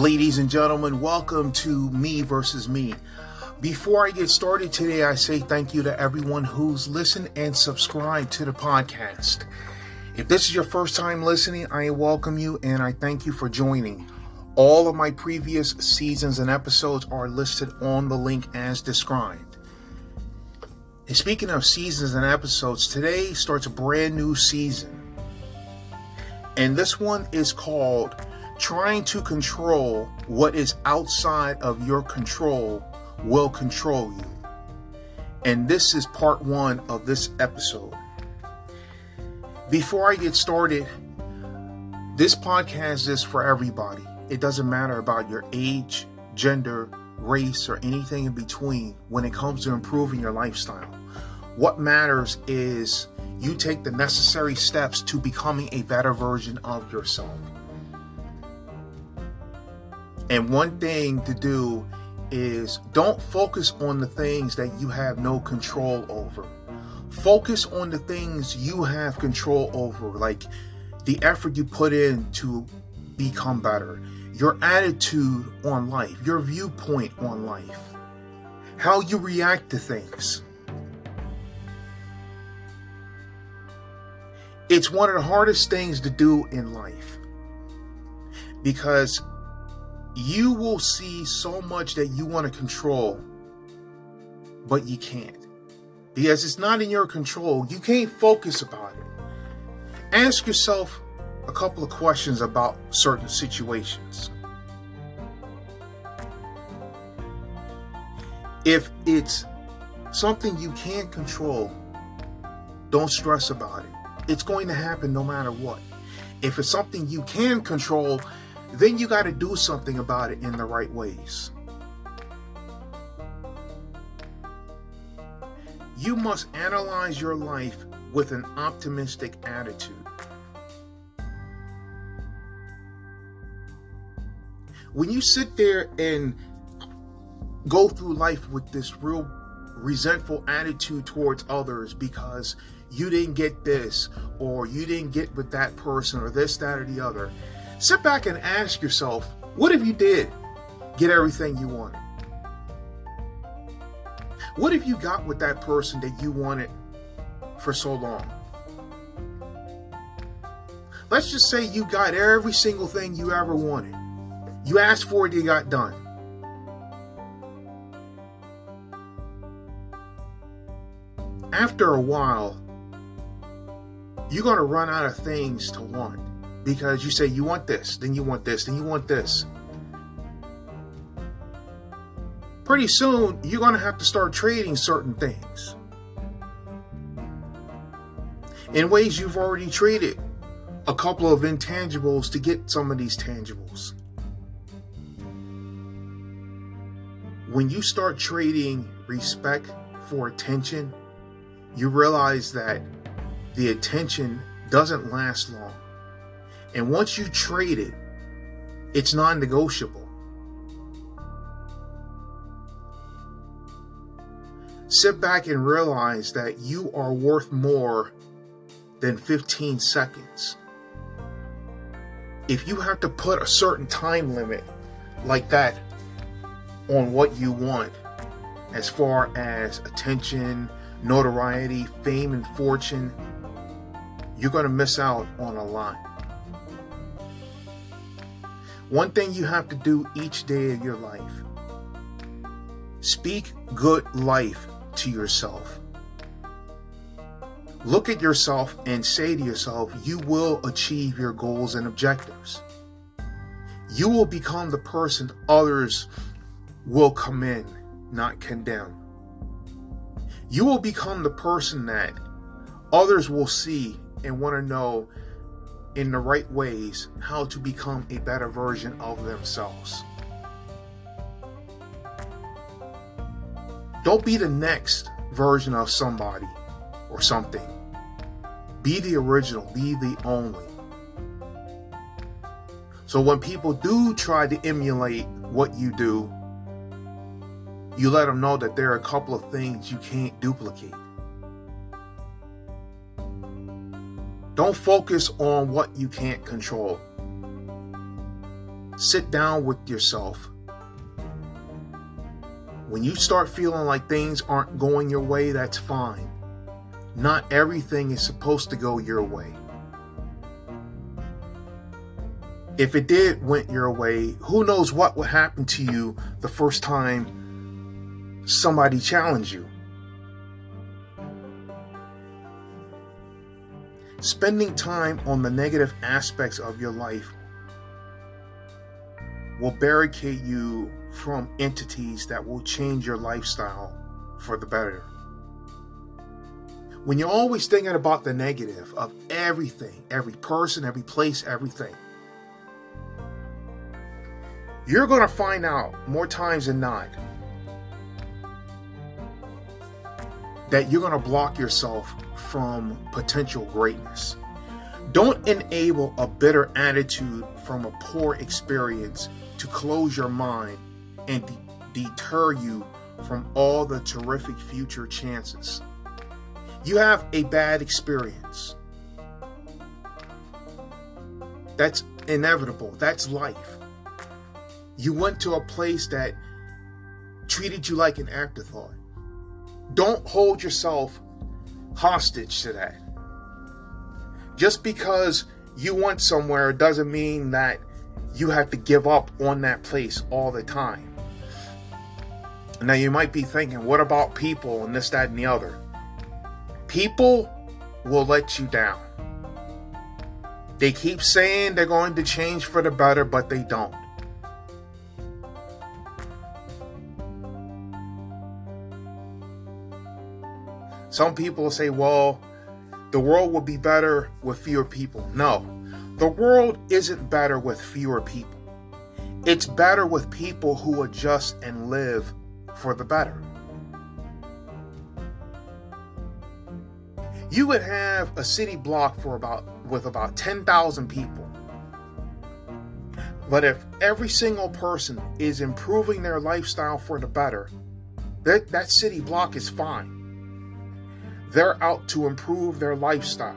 Ladies and gentlemen, welcome to Me versus Me. Before I get started today, I say thank you to everyone who's listened and subscribed to the podcast. If this is your first time listening, I welcome you and I thank you for joining. All of my previous seasons and episodes are listed on the link as described. And speaking of seasons and episodes, today starts a brand new season. And this one is called trying to control what is outside of your control will control you. And this is part one of this episode. Before I get started, this podcast is for everybody. It doesn't matter about your age, gender, race, or anything in between when it comes to improving your lifestyle. What matters is you take the necessary steps to becoming a better version of yourself. And one thing to do is don't focus on the things that you have no control over. Focus on the things you have control over, like the effort you put in to become better, your attitude on life, your viewpoint on life, how you react to things. It's one of the hardest things to do in life because you will see so much that you want to control, but you can't. Because it's not in your control. You can't focus about it. Ask yourself a couple of questions about certain situations. If it's something you can't control, don't stress about it. It's going to happen no matter what. If it's something you can control, then you got to do something about it in the right ways. You must analyze your life with an optimistic attitude. When you sit there and go through life with this real resentful attitude towards others because you didn't get this or you didn't get with that person or this, that, or the other, Sit back and ask yourself, what if you did get everything you wanted? What if you got with that person that you wanted for so long? Let's just say you got every single thing you ever wanted. You asked for it, you got done. After a while, you're going to run out of things to want because you say you want this, then you want this, then you want this. Pretty soon, you're going to have to start trading certain things in ways you've already traded a couple of intangibles to get some of these tangibles. When you start trading respect for attention, you realize that the attention doesn't last long. And once you trade it, it's non negotiable. Sit back and realize that you are worth more than 15 seconds. If you have to put a certain time limit like that on what you want, as far as attention, notoriety, fame, and fortune, you're going to miss out on a lot. One thing you have to do each day of your life speak good life to yourself. Look at yourself and say to yourself, you will achieve your goals and objectives. You will become the person others will commend, not condemn. You will become the person that others will see and want to know in the right ways how to become a better version of themselves. Don't be the next version of somebody or something. Be the original, be the only. So when people do try to emulate what you do, you let them know that there are a couple of things you can't duplicate. Don't focus on what you can't control. sit down with yourself. When you start feeling like things aren't going your way, that's fine. Not everything is supposed to go your way. If it did went your way, who knows what would happen to you the first time somebody challenged you. Spending time on the negative aspects of your life will barricade you from entities that will change your lifestyle for the better. When you're always thinking about the negative of everything, every person, every place, everything, you're going to find out more times than not that you're going to block yourself from potential greatness. Don't enable a bitter attitude from a poor experience to close your mind and de- deter you from all the terrific future chances. You have a bad experience. That's inevitable. That's life. You went to a place that treated you like an afterthought. Don't hold yourself hostage to that. Just because you went somewhere doesn't mean that you have to give up on that place all the time. Now, you might be thinking, what about people and this, that, and the other? People will let you down. They keep saying they're going to change for the better, but they don't. Some people say, well, the world will be better with fewer people. No, the world isn't better with fewer people. It's better with people who adjust and live for the better. You would have a city block for about with about 10,000 people. But if every single person is improving their lifestyle for the better, that, that city block is fine. They're out to improve their lifestyle.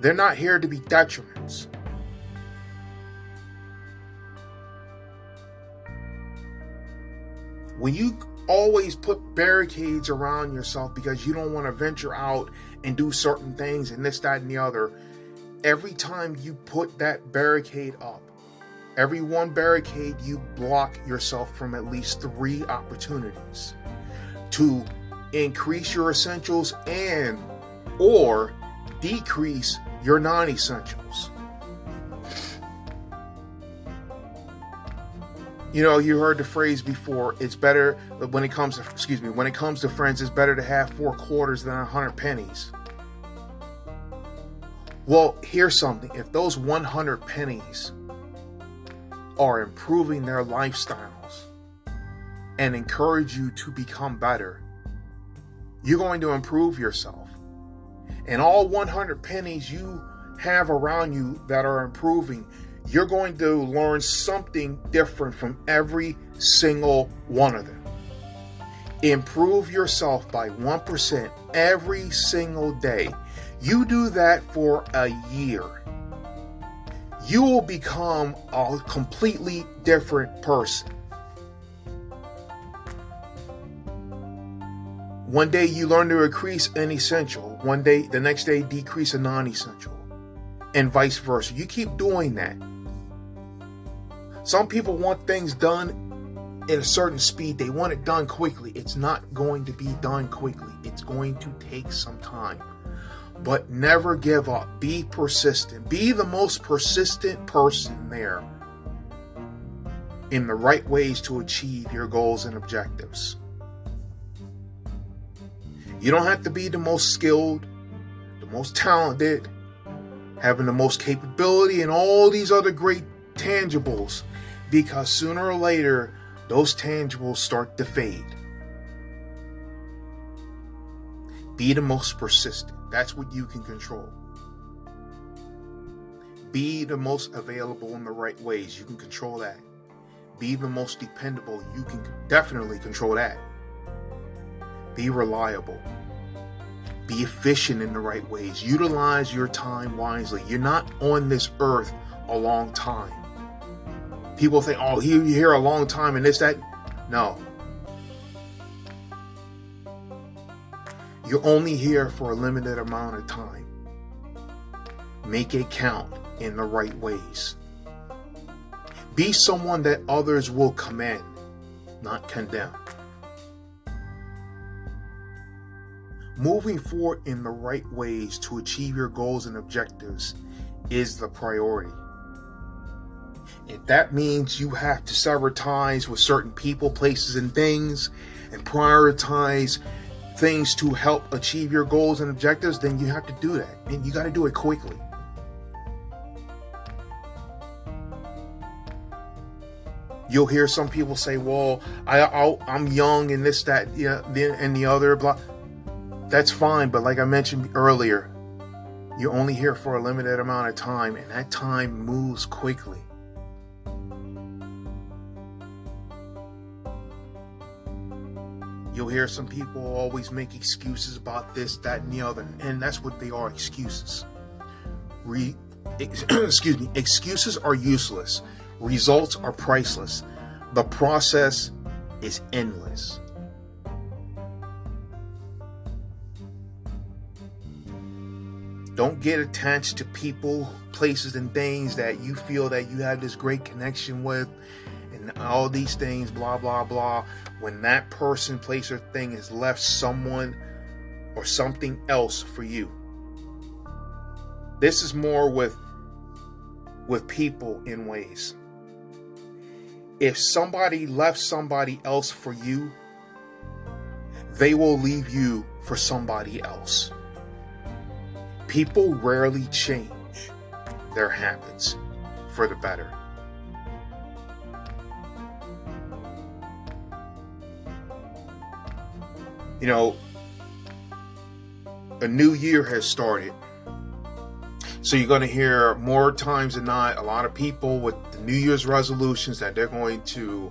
They're not here to be detriments. When you always put barricades around yourself because you don't want to venture out and do certain things and this, that, and the other, every time you put that barricade up, every one barricade, you block yourself from at least three opportunities to increase your essentials and or decrease your non-essentials. You know, you heard the phrase before, it's better when it comes to excuse me, when it comes to friends, it's better to have four quarters than a hundred pennies. Well, here's something. If those 100 pennies are improving their lifestyles and encourage you to become better, you're going to improve yourself. And all 100 pennies you have around you that are improving, you're going to learn something different from every single one of them. Improve yourself by 1% every single day. You do that for a year. You will become a completely different person. One day you learn to increase an essential, one day, the next day, decrease a non essential, and vice versa. You keep doing that. Some people want things done at a certain speed, they want it done quickly. It's not going to be done quickly, it's going to take some time. But never give up. Be persistent. Be the most persistent person there in the right ways to achieve your goals and objectives. You don't have to be the most skilled, the most talented, having the most capability, and all these other great tangibles because sooner or later, those tangibles start to fade. Be the most persistent. That's what you can control. Be the most available in the right ways. You can control that. Be the most dependable. You can definitely control that. Be reliable. Be efficient in the right ways. Utilize your time wisely. You're not on this earth a long time. People think, oh, you're here a long time and this, that. No. You're only here for a limited amount of time. Make it count in the right ways. Be someone that others will commend, not condemn. Moving forward in the right ways to achieve your goals and objectives is the priority. If that means you have to sever ties with certain people, places, and things and prioritize things to help achieve your goals and objectives, then you have to do that. And you got to do it quickly. You'll hear some people say, "Well, I, I am young and this, that, yeah, and the other." Blah. That's fine, but like I mentioned earlier, you're only here for a limited amount of time, and that time moves quickly. You'll hear some people always make excuses about this, that, and the other, and that's what they are excuses. Re- excuse me, excuses are useless, results are priceless, the process is endless. Don't get attached to people, places, and things that you feel that you have this great connection with, and all these things, blah, blah, blah. When that person, place, or thing has left someone or something else for you. This is more with with people in ways. If somebody left somebody else for you, they will leave you for somebody else. People rarely change their habits for the better. You know, a new year has started. So you're going to hear more times than not a lot of people with the New Year's resolutions that they're going to,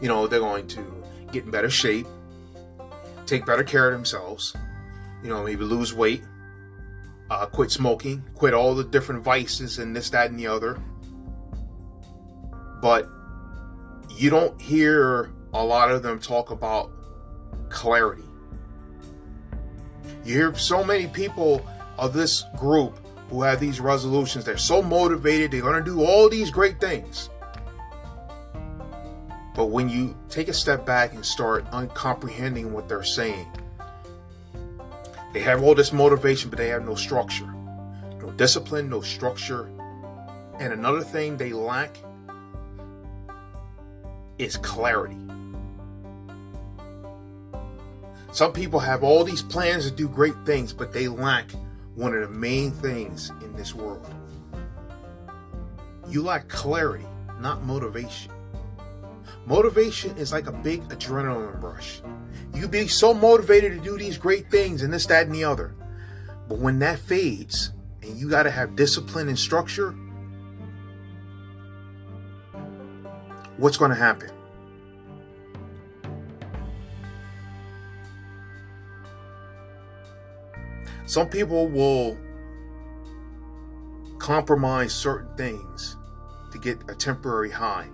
you know, they're going to get in better shape, take better care of themselves, you know, maybe lose weight, uh, quit smoking, quit all the different vices and this, that, and the other. But you don't hear a lot of them talk about clarity. You hear so many people of this group who have these resolutions. They're so motivated, they're going to do all these great things. But when you take a step back and start uncomprehending what they're saying, they have all this motivation, but they have no structure, no discipline, no structure. And another thing they lack is clarity. Some people have all these plans to do great things, but they lack one of the main things in this world. You lack clarity, not motivation. Motivation is like a big adrenaline rush. You be so motivated to do these great things and this, that, and the other. But when that fades and you got to have discipline and structure, what's going to happen? Some people will compromise certain things to get a temporary high.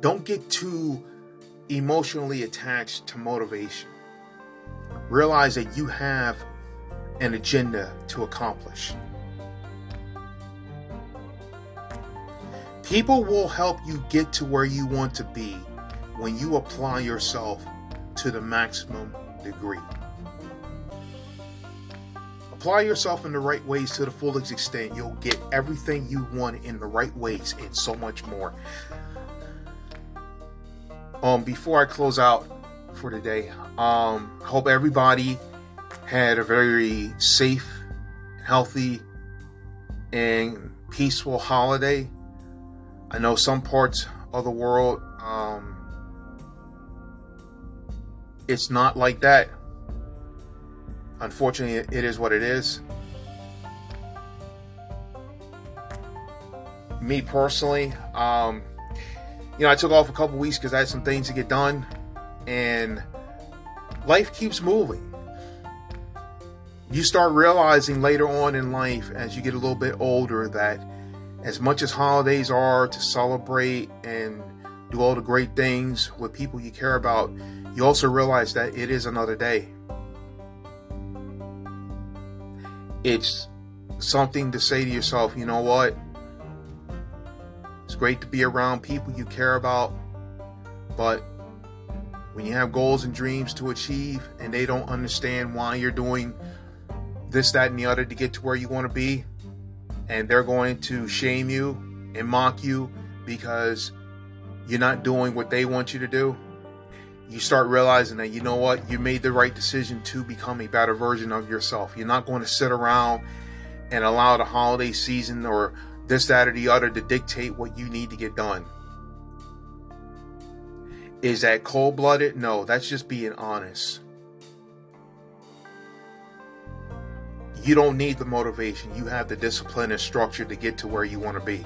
Don't get too emotionally attached to motivation. Realize that you have an agenda to accomplish. People will help you get to where you want to be when you apply yourself to the maximum degree. Apply yourself in the right ways to the fullest extent. You'll get everything you want in the right ways and so much more. Um, before I close out for today, um, hope everybody had a very safe, healthy, and peaceful holiday. I know some parts of the world, um, it's not like that. Unfortunately, it is what it is. Me personally, um, you know, I took off a couple weeks because I had some things to get done, and life keeps moving. You start realizing later on in life, as you get a little bit older, that as much as holidays are to celebrate and do all the great things with people you care about, you also realize that it is another day. It's something to say to yourself, you know what? Great to be around people you care about, but when you have goals and dreams to achieve and they don't understand why you're doing this, that, and the other to get to where you want to be, and they're going to shame you and mock you because you're not doing what they want you to do, you start realizing that you know what, you made the right decision to become a better version of yourself. You're not going to sit around and allow the holiday season or this, that, or the other to dictate what you need to get done. Is that cold blooded? No, that's just being honest. You don't need the motivation. You have the discipline and structure to get to where you want to be.